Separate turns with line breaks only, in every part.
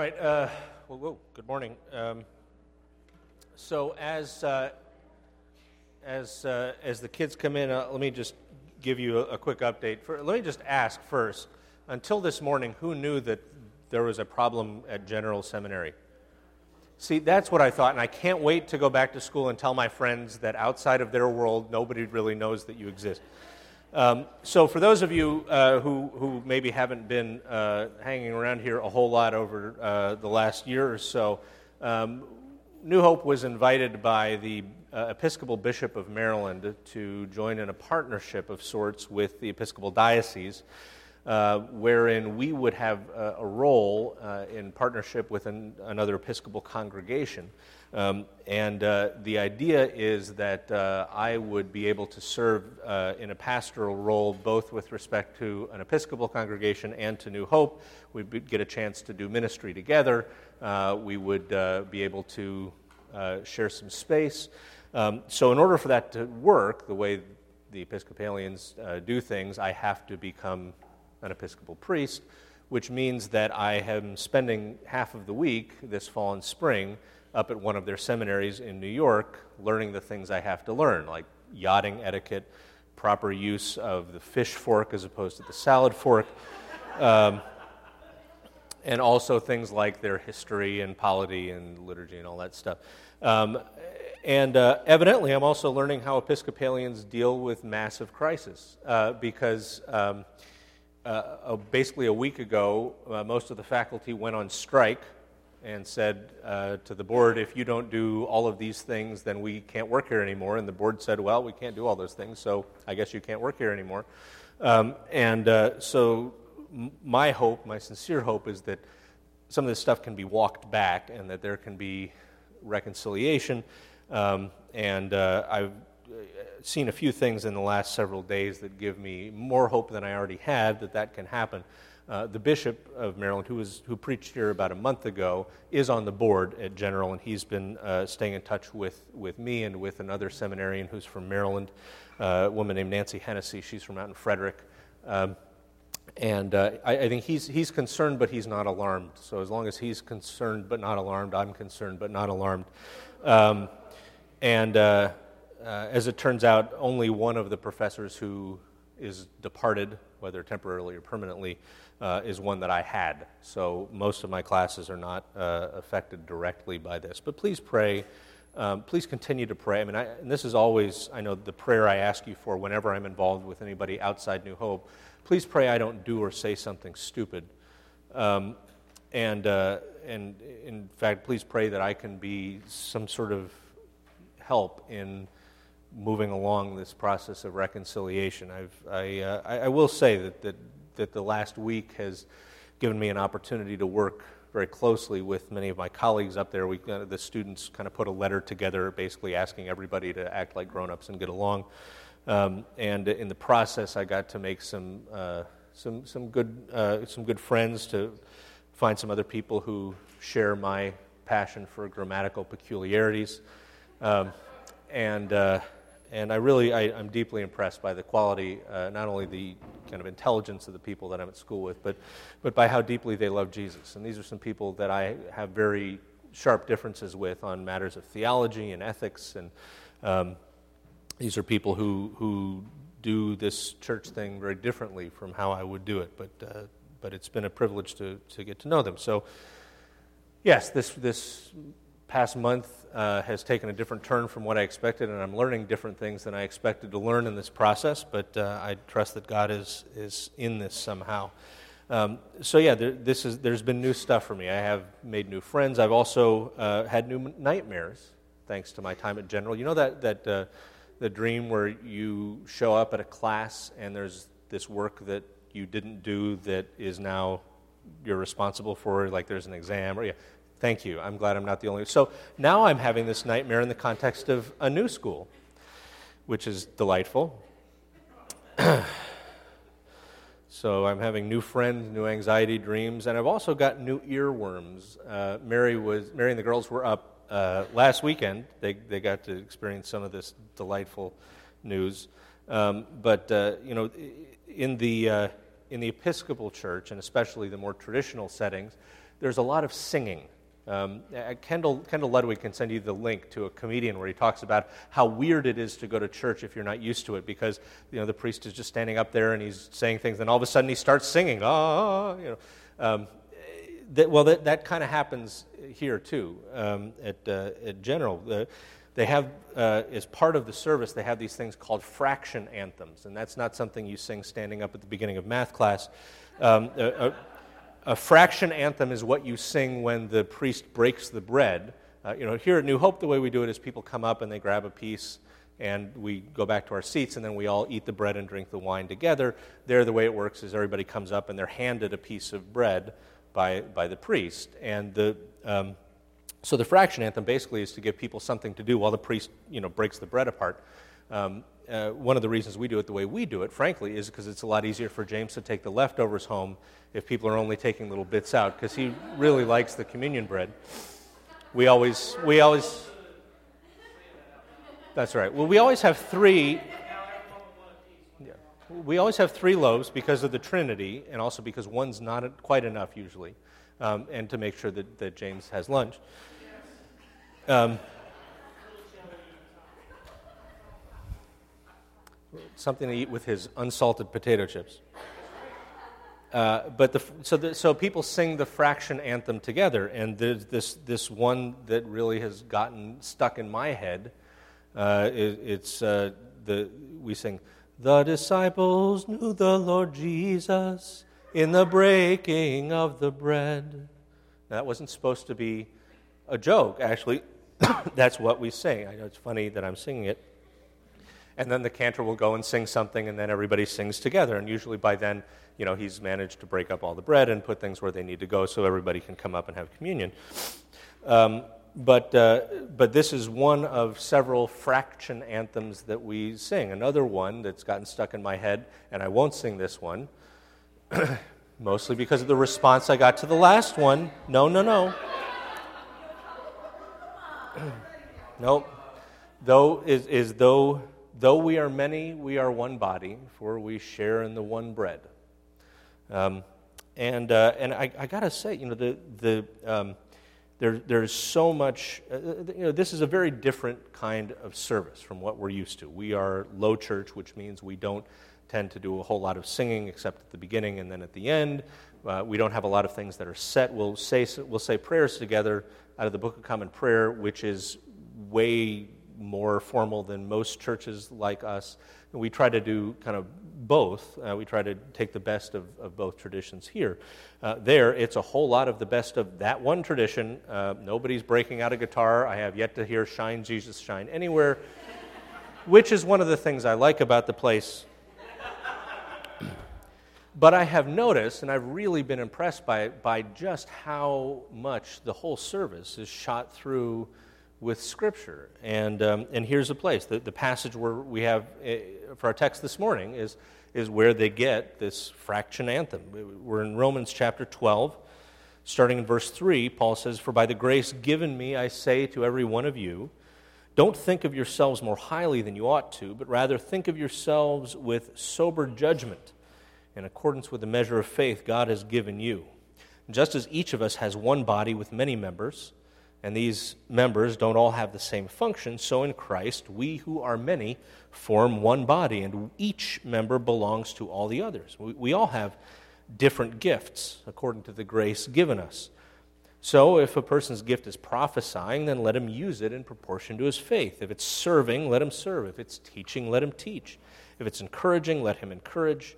All right. Uh, well, whoa, good morning. Um, so as uh, as uh, as the kids come in, uh, let me just give you a, a quick update. For, let me just ask first. Until this morning, who knew that there was a problem at General Seminary? See, that's what I thought, and I can't wait to go back to school and tell my friends that outside of their world, nobody really knows that you exist. Um, so, for those of you uh, who, who maybe haven't been uh, hanging around here a whole lot over uh, the last year or so, um, New Hope was invited by the uh, Episcopal Bishop of Maryland to join in a partnership of sorts with the Episcopal Diocese, uh, wherein we would have a, a role uh, in partnership with an, another Episcopal congregation. Um, and uh, the idea is that uh, I would be able to serve uh, in a pastoral role both with respect to an Episcopal congregation and to New Hope. We'd get a chance to do ministry together. We would be able to share some space. Um, so, in order for that to work, the way the Episcopalians do things, I have to become an Episcopal priest, which means that I am spending half of the week this fall and spring up at one of their seminaries in New York learning the things I have to learn, like yachting etiquette, proper use of the fish fork as opposed to the salad fork, um, and also things like their history and polity and liturgy and all that stuff. Um, and uh, evidently, I'm also learning how Episcopalians deal with massive crisis uh, because. Um, uh, basically, a week ago, uh, most of the faculty went on strike and said uh, to the board, if you don't do all of these things, then we can't work here anymore. And the board said, well, we can't do all those things, so I guess you can't work here anymore. Um, and uh, so, m- my hope, my sincere hope, is that some of this stuff can be walked back and that there can be reconciliation. Um, and uh, I've seen a few things in the last several days that give me more hope than I already had that that can happen. Uh, the bishop of Maryland, who, was, who preached here about a month ago, is on the board at General, and he's been uh, staying in touch with, with me and with another seminarian who's from Maryland, uh, a woman named Nancy Hennessy. She's from out in Frederick. Um, and uh, I, I, think he's, he's concerned, but he's not alarmed. So as long as he's concerned but not alarmed, I'm concerned but not alarmed. Um, and uh, as it turns out, only one of the professors who is departed, whether temporarily or permanently, uh, is one that I had. So most of my classes are not uh, affected directly by this. But please pray. Um, please continue to pray. I mean, I, and this is always, I know, the prayer I ask you for whenever I'm involved with anybody outside New Hope. Please pray I don't do or say something stupid. Um, and, uh, and in fact, please pray that I can be some sort of help in moving along this process of reconciliation. I've, I, uh, I, I, will say that, that that the last week has given me an opportunity to work very closely with many of my colleagues up there. We, uh, the students kind of put a letter together basically asking everybody to act like grown ups and get along. Um, and in the process, I got to make some, uh, some, some, good, uh, some good friends, to find some other people who share my passion for grammatical peculiarities. Um, and uh, and I really, I, am deeply impressed by the quality, uh, not only the kind of intelligence of the people that I'm at school with, but, but by how deeply they love Jesus. And these are some people that I have very sharp differences with on matters of theology and ethics. And um, these are people who, who do this church thing very differently from how I would do it. But, uh, but it's been a privilege to, to get to know them. So, yes, this, this past month uh, has taken a different turn from what I expected, and I'm learning different things than I expected to learn in this process, but uh, I trust that God is, is in this somehow. Um, so, yeah, there, this is, there's been new stuff for me. I have made new friends. I've also uh, had new nightmares, thanks to my time at General. You know that, that uh, the dream where you show up at a class and there's this work that you didn't do that is now you're responsible for, like there's an exam, or yeah, Thank you. I'm glad I'm not the only. So now I'm having this nightmare in the context of a new school, which is delightful. so I'm having new friends, new anxiety dreams, and I've also got new earworms. Uh, Mary was Mary and the girls were up uh, last weekend. They they got to experience some of this delightful news. Um, but uh, you know, in the uh, in the Episcopal Church, and especially the more traditional settings, there's a lot of singing. Um, Kendall, Kendall Ludwig can send you the link to a comedian where he talks about how weird it is to go to church if you're not used to it because you know the priest is just standing up there and he's saying things, and all of a sudden he starts singing. Ah, you know. Um, that, well, that, that kind of happens here too um, at, uh, at General. They have, uh, as part of the service, they have these things called fraction anthems, and that's not something you sing standing up at the beginning of math class. Um, a, fraction anthem is what you sing when the priest breaks the bread. Uh, you know, here at New Hope, the way we do it is people come up and they grab a piece, and we go back to our seats, and then we all eat the bread and drink the wine together. There, the way it works is everybody comes up and they're handed a piece of bread by, by the priest. And the, um, so the fraction anthem basically is to give people something to do while the priest you know, breaks the bread apart. Um, uh, one of the reasons we do it the way we do it, frankly, is because it's a lot easier for James to take the leftovers home if people are only taking little bits out, because he really likes the communion bread. We always, we always, that's right. Well, we always have three Yeah, we always have three loaves because of the Trinity, and also because one's not quite enough usually, um, and to make sure that, that James has lunch. Um, something to eat with his unsalted potato chips. Uh, but the, so, the, so people sing the fraction anthem together, and there's this, this one that really has gotten stuck in my head. Uh, it, it's uh, the we sing. The disciples knew the Lord Jesus in the breaking of the bread. That wasn't supposed to be a joke, actually. That's what we sing. I know it's funny that I'm singing it. And then the cantor will go and sing something, and then everybody sings together. And usually by then, you know, he's managed to break up all the bread and put things where they need to go so everybody can come up and have communion. Um, but, uh, but this is one of several fraction anthems that we sing. Another one that's gotten stuck in my head, and I won't sing this one, mostly because of the response I got to the last one. No, no, no. nope. Though is, is though though we are many, we are one body, for we share in the one bread. Um, and uh, and I, I gotta say, you know, the the um, there, there's so much, uh, uh, you know, this is a very different kind of service from what we're used to. We are low church, which means we don't tend to do a whole lot of singing except at the beginning and then at the end. Uh, we don't have a lot of things that are set. We'll say, we'll say prayers together out of the Book of Common Prayer, which is way more formal than most churches like us. And we try to do kind of both. Uh, we try to take the best of, of both traditions here. Uh, there, it's a whole lot of the best of that one tradition. Uh, nobody's breaking out a guitar. I have yet to hear Shine, Jesus, Shine anywhere, which is one of the things I like about the place. But I have noticed, and I've really been impressed by, by just how much the whole service is shot through with Scripture. And, um, and here's a place. The, the passage where we have uh, for our text this morning is, is where they get this fraction anthem. We're in Romans chapter 12. Starting in verse 3, Paul says, For by the grace given me, I say to every one of you, don't think of yourselves more highly than you ought to, but rather think of yourselves with sober judgment, in accordance with the measure of faith God has given you. just as each of us has one body with many members, and these members don't all have the same function, so in Christ, we who are many form one body, and each member belongs to all the others. We, we, all have different gifts according to the grace given us. So if a person's gift is prophesying, then let him use it in proportion to his faith. If it's serving, let him serve. If it's teaching, let him teach. If it's encouraging, let him encourage.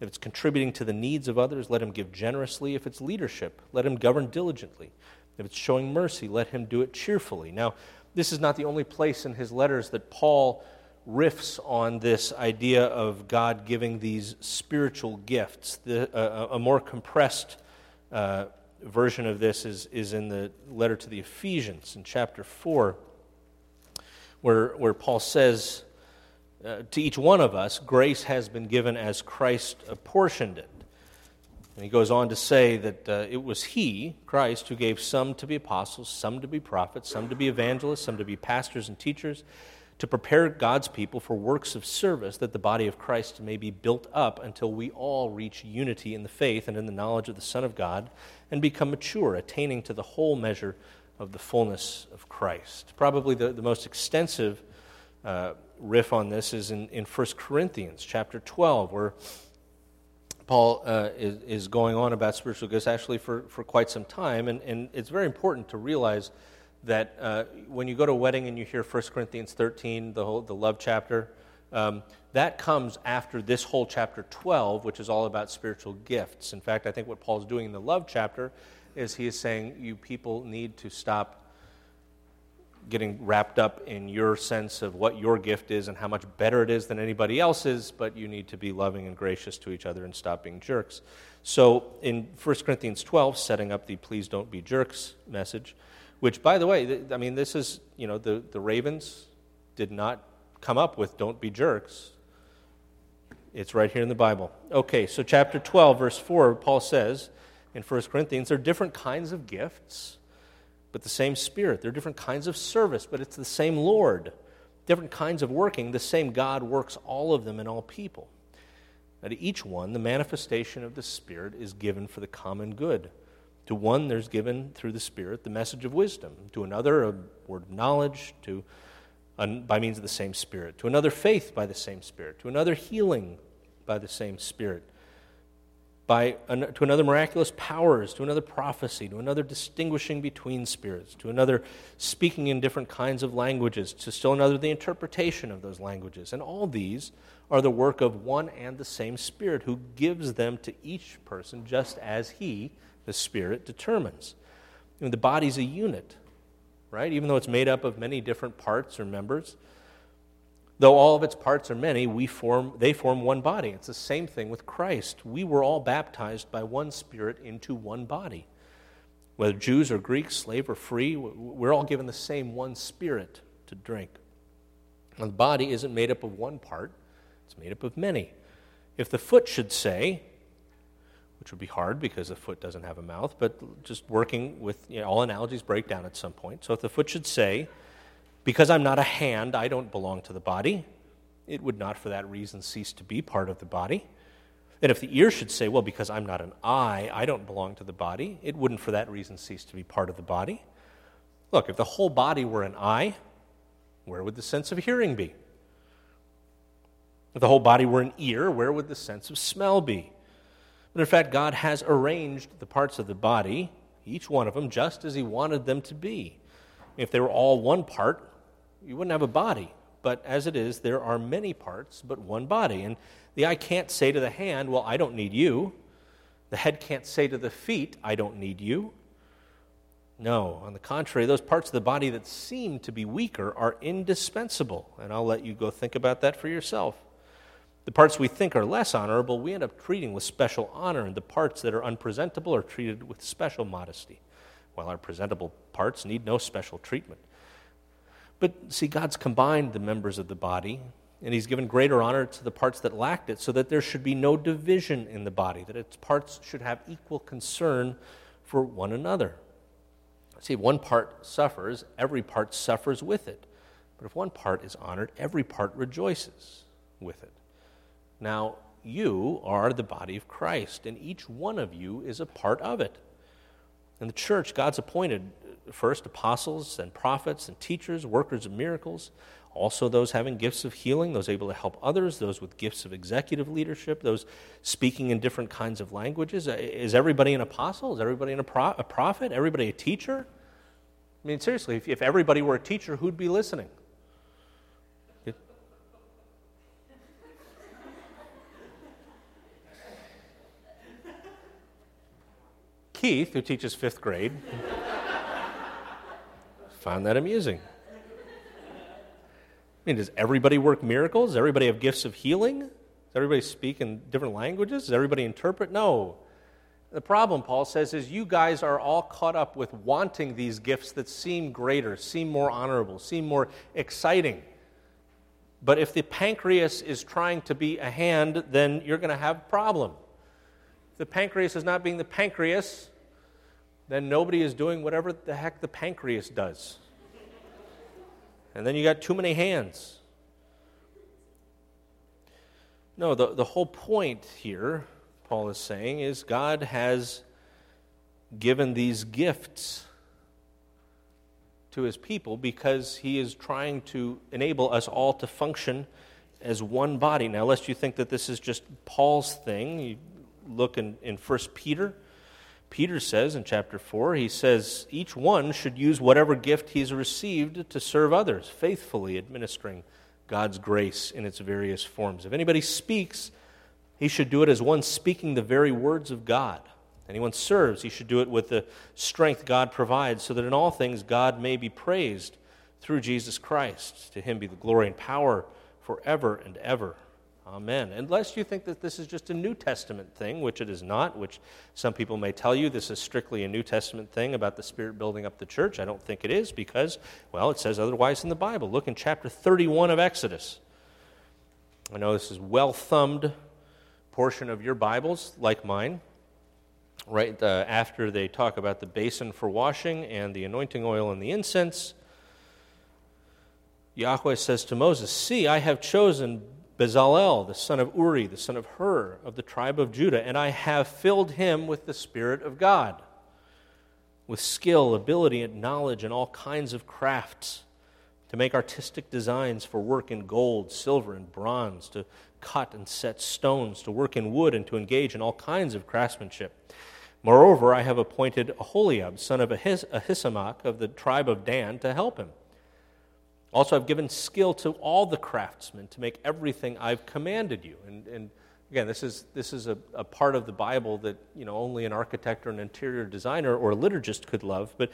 If it's contributing to the needs of others, let him give generously. If it's leadership, let him govern diligently. If it's showing mercy, let him do it cheerfully. Now, this is not the only place in his letters that Paul riffs on this idea of God giving these spiritual gifts. The, uh, a more compressed uh, version of this is, is in the letter to the Ephesians in chapter 4, where, where Paul says, uh, To each one of us, grace has been given as Christ apportioned it. And he goes on to say that uh, it was he, Christ, who gave some to be apostles, some to be prophets, some to be evangelists, some to be pastors and teachers, to prepare God's people for works of service, that the body of Christ may be built up until we all reach unity in the faith and in the knowledge of the Son of God and become mature, attaining to the whole measure of the fullness of Christ. Probably the, the most extensive uh, riff on this is in, in 1 Corinthians chapter 12, where Paul uh, is, is going on about spiritual gifts actually for, for quite some time. And, and it's very important to realize that uh, when you go to a wedding and you hear 1 Corinthians 13, the, whole, the love chapter, um, that comes after this whole chapter 12, which is all about spiritual gifts. In fact, I think what Paul's doing in the love chapter is he is saying you people need to stop getting wrapped up in your sense of what your gift is and how much better it is than anybody else's, but you need to be loving and gracious to each other and stop being jerks. So in 1 Corinthians 12, setting up the please don't be jerks message, which, by the way, I mean, this is, you know, the, the Ravens did not come up with don't be jerks. It's right here in the Bible. Okay, so chapter 12, verse 4, Paul says in 1 Corinthians, there are different kinds of gifts, but the same Spirit. There are different kinds of service, but it's the same Lord. Different kinds of working, the same God works all of them in all people. Now, to each one, the manifestation of the Spirit is given for the common good. To one, there's given through the Spirit the message of wisdom. To another, a word of knowledge to, by means of the same Spirit. To another, faith by the same Spirit. To another, healing by the same Spirit. By, to another, miraculous powers. To another, prophecy. To another, distinguishing between spirits. To another, speaking in different kinds of languages. To still another, the interpretation of those languages. And all these are the work of one and the same Spirit who gives them to each person just as He the Spirit determines. I mean, the body's a unit, right? Even though it's made up of many different parts or members, though all of its parts are many, we form, they form one body. It's the same thing with Christ. We were all baptized by one Spirit into one body. Whether Jews or Greeks, slave or free, we're all given the same one Spirit to drink. Now the body isn't made up of one part, it's made up of many. If the foot should say, which would be hard because the foot doesn't have a mouth, but just working with you know, all analogies break down at some point. So if the foot should say, Because I'm not a hand, I don't belong to the body, it would not for that reason cease to be part of the body. And if the ear should say, Well, because I'm not an eye, I don't belong to the body, it wouldn't for that reason cease to be part of the body. Look, if the whole body were an eye, where would the sense of hearing be? If the whole body were an ear, where would the sense of smell be? But in fact, God has arranged the parts of the body, each one of them, just as He wanted them to be. If they were all one part, you wouldn't have a body. But as it is, there are many parts, but one body. And the eye can't say to the hand, Well, I don't need you. The head can't say to the feet, I don't need you. No, on the contrary, those parts of the body that seem to be weaker are indispensable. And I'll let you go think about that for yourself. The parts we think are less honorable, we end up treating with special honor, and the parts that are unpresentable are treated with special modesty, while our presentable parts need no special treatment. But see, God's combined the members of the body, and He's given greater honor to the parts that lacked it, so that there should be no division in the body, that its parts should have equal concern for one another. See, if one part suffers, every part suffers with it. But if one part is honored, every part rejoices with it. Now, you are the body of Christ, and each one of you is a part of it. And the church, God's appointed first apostles and prophets and teachers, workers of miracles, also those having gifts of healing, those able to help others, those with gifts of executive leadership, those speaking in different kinds of languages. Uh, is everybody an apostle? Is everybody a, pro- a prophet? Everybody a teacher? I mean, seriously, if, if everybody were a teacher, who'd be listening? Keith, who teaches fifth grade, found that amusing. I mean, does everybody work miracles? Does everybody have gifts of healing? Does everybody speak in different languages? Does everybody interpret? No. The problem, Paul says, is you guys are all caught up with wanting these gifts that seem greater, seem more honorable, seem more exciting. But if the pancreas is trying to be a hand, then you're going to have a problem. If the pancreas is not being the pancreas, then nobody is doing whatever the heck the pancreas does. and then you got too many hands. No, the, the whole point here, Paul is saying, is God has given these gifts to his people because he is trying to enable us all to function as one body. Now, lest you think that this is just Paul's thing, you look in, in 1 Peter. Peter says in chapter 4, he says, each one should use whatever gift he's received to serve others, faithfully administering God's grace in its various forms. If anybody speaks, he should do it as one speaking the very words of God. Anyone serves, he should do it with the strength God provides, so that in all things God may be praised through Jesus Christ. To him be the glory and power forever and ever. Amen. Unless you think that this is just a New Testament thing, which it is not, which some people may tell you this is strictly a New Testament thing about the Spirit building up the church. I don't think it is because, well, it says otherwise in the Bible. Look in chapter 31 of Exodus. I know this is well thumbed portion of your Bibles, like mine. Right uh, after they talk about the basin for washing and the anointing oil and the incense, Yahweh says to Moses, See, I have chosen Bezalel, the son of Uri, the son of Hur, of the tribe of Judah, and I have filled him with the Spirit of God, with skill, ability, and knowledge, and all kinds of crafts, to make artistic designs for work in gold, silver, and bronze, to cut and set stones, to work in wood, and to engage in all kinds of craftsmanship. Moreover, I have appointed Aholiab, son of Ahis- Ahisamach, of the tribe of Dan, to help him also, I've given skill to all the craftsmen to make everything I've commanded you. And, and again, this is, this is a, a, part of the Bible that you know, only an architect or an interior designer or a liturgist could love. But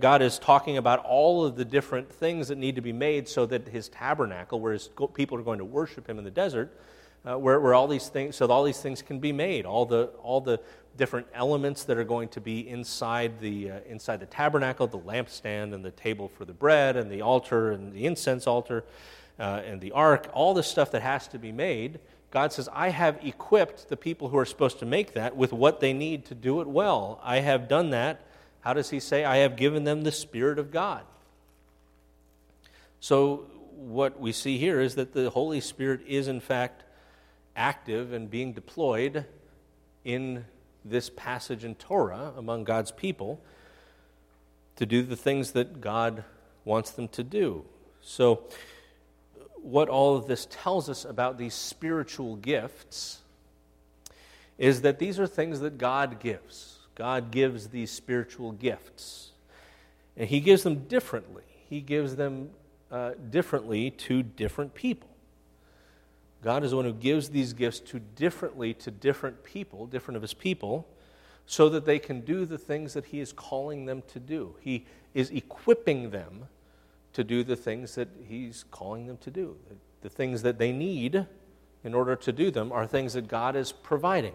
God is talking about all of the different things that need to be made so that his tabernacle, where his people are going to worship him in the desert, uh, where, where all these things, so all these things can be made. All the, all the different elements that are going to be inside the, uh, inside the tabernacle the lampstand and the table for the bread and the altar and the incense altar uh, and the ark, all the stuff that has to be made. God says, I have equipped the people who are supposed to make that with what they need to do it well. I have done that. How does he say? I have given them the Spirit of God. So, what we see here is that the Holy Spirit is, in fact, active and being deployed in this passage in Torah among God's people to do the things that God wants them to do. So, what all of this tells us about these spiritual gifts is that these are things that God gives. God gives these spiritual gifts. And He gives them differently. He gives them uh, differently to different people. God is the one who gives these gifts to differently to different people, different of his people, so that they can do the things that he is calling them to do. He is equipping them to do the things that he's calling them to do. The things that they need in order to do them are things that God is providing.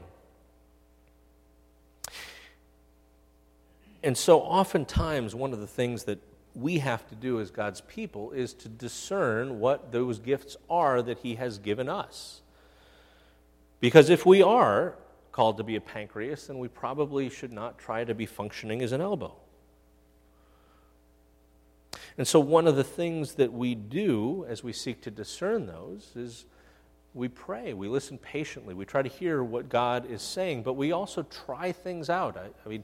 And so, oftentimes, one of the things that we have to do as God's people is to discern what those gifts are that He has given us. Because if we are called to be a pancreas, then we probably should not try to be functioning as an elbow. And so, one of the things that we do as we seek to discern those is we pray, we listen patiently, we try to hear what God is saying, but we also try things out. I, I mean,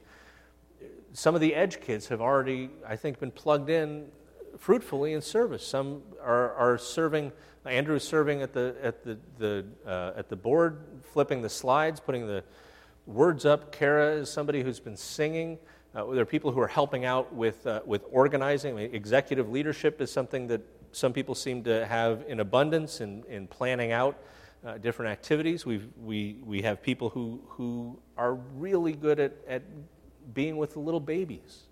some of the Edge kids have already, I think, been plugged in fruitfully in service. Some are, are serving. Andrew is serving at the at the, the uh, at the board, flipping the slides, putting the words up. Kara is somebody who's been singing. Uh, there are people who are helping out with uh, with organizing. I mean, executive leadership is something that some people seem to have in abundance in, in planning out uh, different activities. we we, we have people who, who are really good at, at being with the little babies.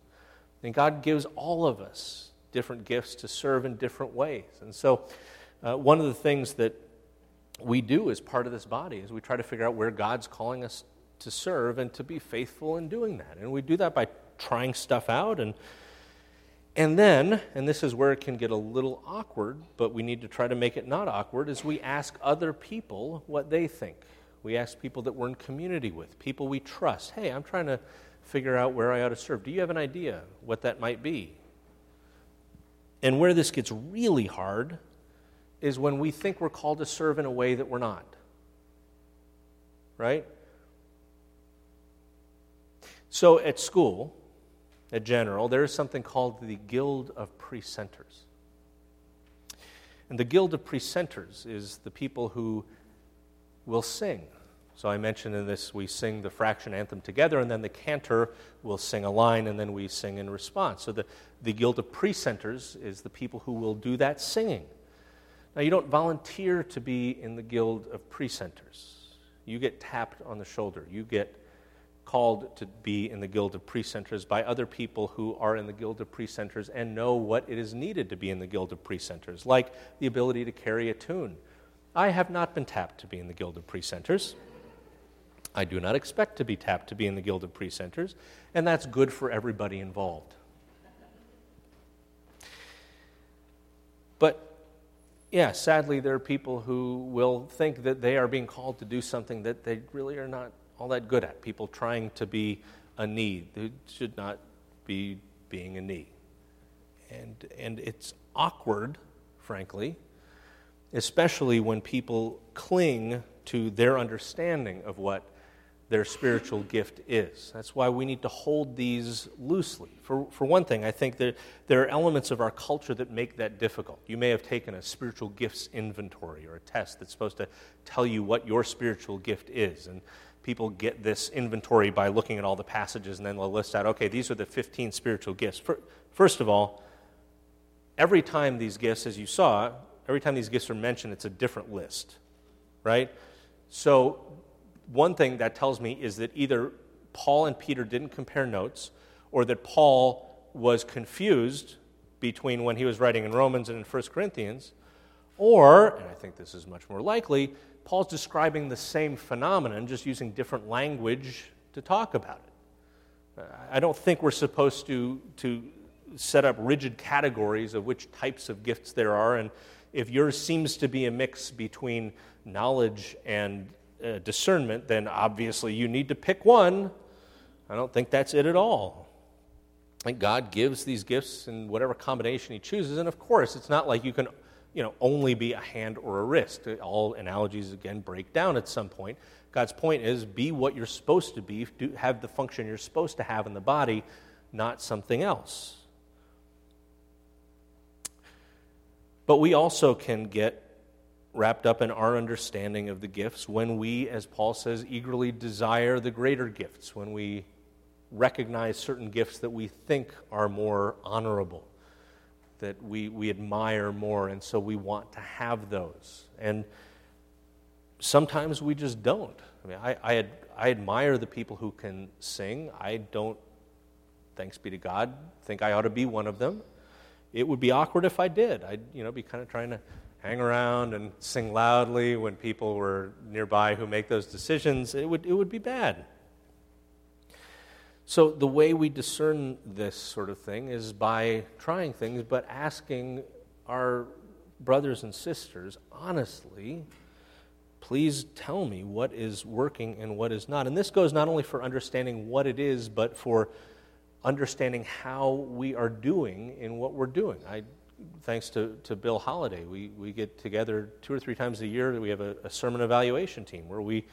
And God gives all of us different gifts to serve in different ways. And so, uh, one of the things that we do as part of this body is we try to figure out where God's calling us to serve and to be faithful in doing that. And we do that by trying stuff out and and then, and this is where it can get a little awkward, but we need to try to make it not awkward, is we ask other people what they think. We ask people that we're in community with, people we trust. Hey, I'm trying to figure out where I ought to serve. Do you have an idea what that might be? And where this gets really hard is when we think we're called to serve in a way that we're not. Right? So at school, at General, there is something called the Guild of Precentors. And the Guild of Precentors is the people who will sing. So I mentioned in this, we sing the fraction anthem together, and then the cantor will sing a line, and then we sing in response. So the, the Guild of Precentors is the people who will do that singing. Now, you don't volunteer to be in the Guild of Precentors. You get tapped on the shoulder. You get called to be in the Guild of Precentors by other people who are in the Guild of Precentors and know what it is needed to be in the Guild of Precentors, like the ability to carry a tune. I have not been tapped to be in the Guild of Precentors. I do not expect to be tapped to be in the Guild of Precentors, and that's good for everybody involved. But yeah, sadly, there are people who will think that they are being called to do something that they really are not all that good at. People trying to be a knee who should not be being a knee. And, and it's awkward, frankly, especially when people cling to their understanding of what their spiritual gift is. That's why we need to hold these loosely. For, for one thing, I think that there are elements of our culture that make that difficult. You may have taken a spiritual gifts inventory or a test that's supposed to tell you what your spiritual gift is. And people get this inventory by looking at all the passages and then they'll list out, okay, these are the 15 spiritual gifts. First of all, every time these gifts, as you saw, every time these gifts are mentioned, it's a different list, right? So, one thing that tells me is that either Paul and Peter didn't compare notes or that Paul was confused between when he was writing in Romans and in 1 Corinthians, or, and I think this is much more likely, Paul's describing the same phenomenon, just using different language to talk about it. I don't think we're supposed to, to set up rigid categories of which types of gifts there are. And if yours seems to be a mix between knowledge and uh, discernment, then obviously you need to pick one. I don't think that's it at all. I think God gives these gifts in whatever combination He chooses. And of course, it's not like you can you know, only be a hand or a wrist. All analogies, again, break down at some point. God's point is be what you're supposed to be, do, have the function you're supposed to have in the body, not something else. But we also can get wrapped up in our understanding of the gifts when we, as Paul says, eagerly desire the greater gifts, when we recognize certain gifts that we think are more honorable that we, we admire more, and so we want to have those. And sometimes we just don't. I mean, I, I, I admire the people who can sing. I don't, thanks be to God, think I ought to be one of them. It would be awkward if I did. I'd you know, be kind of trying to hang around and sing loudly when people were nearby who make those decisions. It would, it would be bad. So, the way we discern this sort of thing is by trying things, but asking our brothers and sisters honestly, please tell me what is working and what is not. And this goes not only for understanding what it is, but for understanding how we are doing in what we're doing. I, thanks to, to Bill Holiday, we, we get together two or three times a year. We have a, a sermon evaluation team where we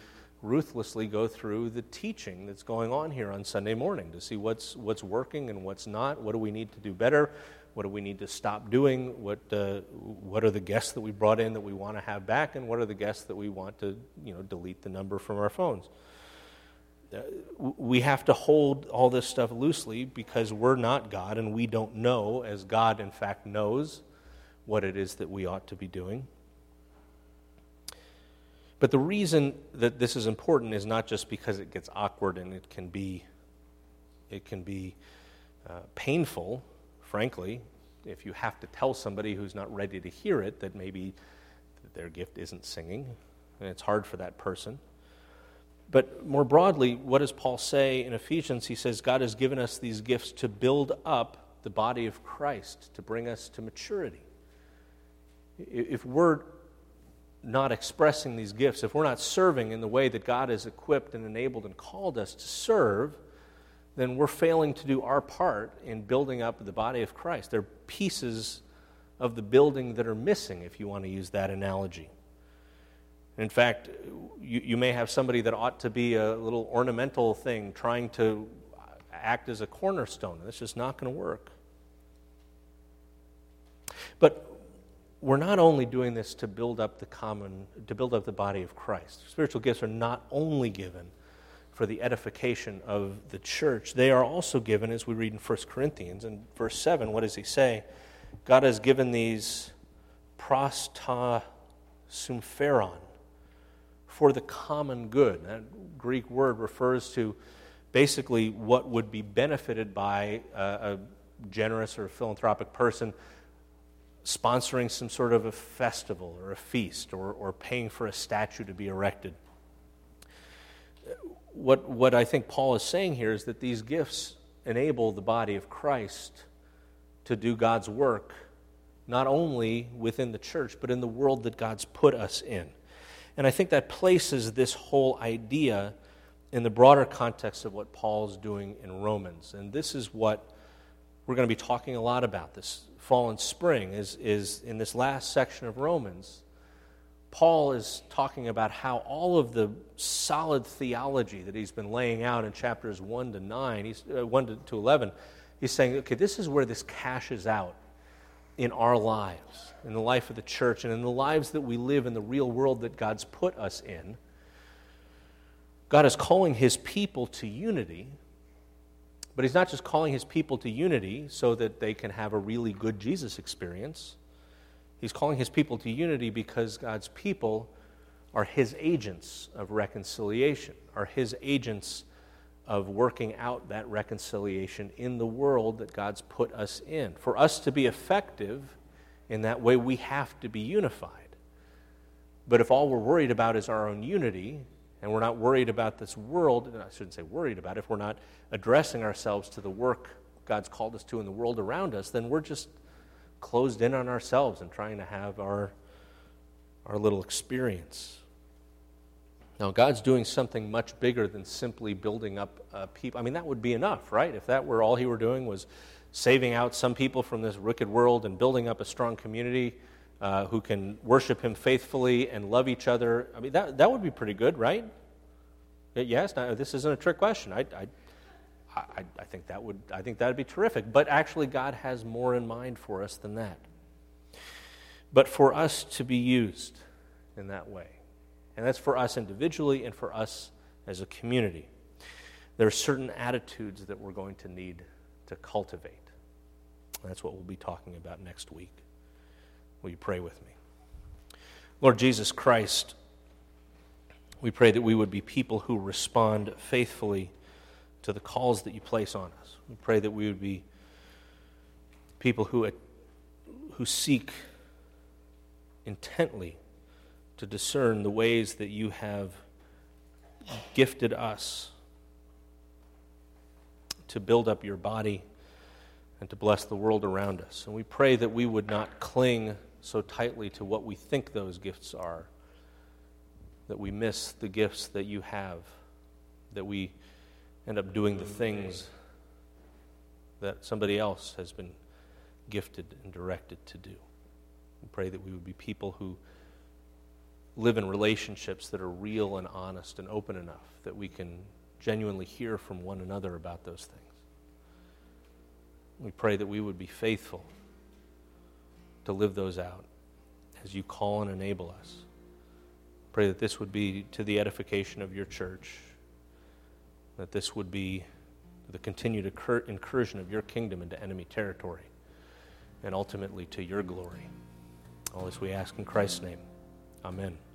ruthlessly go through the teaching that's going on here on Sunday morning to see what's, what's working and what's not. What do we need to do better? What do we need to stop doing? What, uh, what are the guests that we brought in that we want to have back? And what are the guests that we want to you know, delete the number from our phones? We have to hold all this stuff loosely because we're not God and we don't know, as God, in fact, knows what it is that we ought to be doing. But the reason that this is important is not just because it gets awkward and it can be, it can be uh, painful, frankly, if you have to tell somebody who's not ready to hear it that maybe their gift isn't singing, and it's hard for that person. But more broadly, what does Paul say in Ephesians? He says, God has given us these gifts to build up the body of Christ, to bring us to maturity. If we're not expressing these gifts, if we're not serving in the way that God has equipped and enabled and called us to serve, then we're failing to do our part in building up the body of Christ. They're pieces of the building that are missing, if you want to use that analogy. In fact, you, you may have somebody that ought to be a little ornamental thing trying to act as a cornerstone. This is not going to work. But we're not only doing this to build up the common, to build up the body of Christ. Spiritual gifts are not only given for the edification of the church, they are also given, as we read in 1 Corinthians. In verse 7, what does he say? God has given these pros ta sympheron for the common good. That Greek word refers to basically what would be benefited by a, a generous or philanthropic person sponsoring some sort of a festival or a feast or, or paying for a statue to be erected. What, what I think Paul is saying here is that these gifts enable the body of Christ to do God's work, not only within the church, but in the world that God's put us in. And I think that places this whole idea in the broader context of what Paul's doing in Romans. And this is what we're going to be talking a lot about this fall and spring, is, is in this last section of Romans. Paul is talking about how all of the solid theology that he's been laying out in chapters 1 to 9, he's, uh, 1 to, to 11, he's saying, okay, this is where this cashes out in our lives, in the life of the church, and in the lives that we live in the real world that God's put us in. God is calling his people to unity, but he's not just calling his people to unity so that they can have a really good Jesus experience. He's calling his people to unity because God's people are his agents of reconciliation, are his agents of working out that reconciliation in the world that God's put us in. For us to be effective in that way, we have to be unified. But if all we're worried about is our own unity, and we're not worried about this world, and I shouldn't say worried about, if we're not addressing ourselves to the work God's called us to in the world around us, then we're just closed in on ourselves and trying to have our, our little experience. Now, God's doing something much bigger than simply building up uh, people. I mean, that would be enough, right? If that were all He were doing was saving out some people from this wicked world and building up a strong community uh, who can worship Him faithfully and love each other, I mean, that, that would be pretty good, right? Yes, this isn't a trick question. I, I, I, I think that would I think that would be terrific. But actually, God has more in mind for us than that. But for us to be used in that way, and that's for us individually and for us as a community, there are certain attitudes that we're going to need to cultivate. That's what we'll be talking about next week. Will you pray with me? Lord Jesus Christ, we pray that we would be people who respond faithfully to the calls that you place on us. We pray that we would be people who, who seek intently to discern the ways that you have gifted us to build up your body and to bless the world around us. And we pray that we would not cling so tightly to what we think those gifts are, that we miss the gifts that you have, that we end up doing the things that somebody else has been gifted and directed to do. We pray that we would be people who live in relationships that are real and honest and open enough that we can genuinely hear from one another about those things. We pray that we would be faithful to live those out as you call and enable us. Pray that this would be to the edification of your church that this would be the continued incursion of your kingdom into enemy territory and ultimately to your glory. All this we ask in Christ's name. Amen.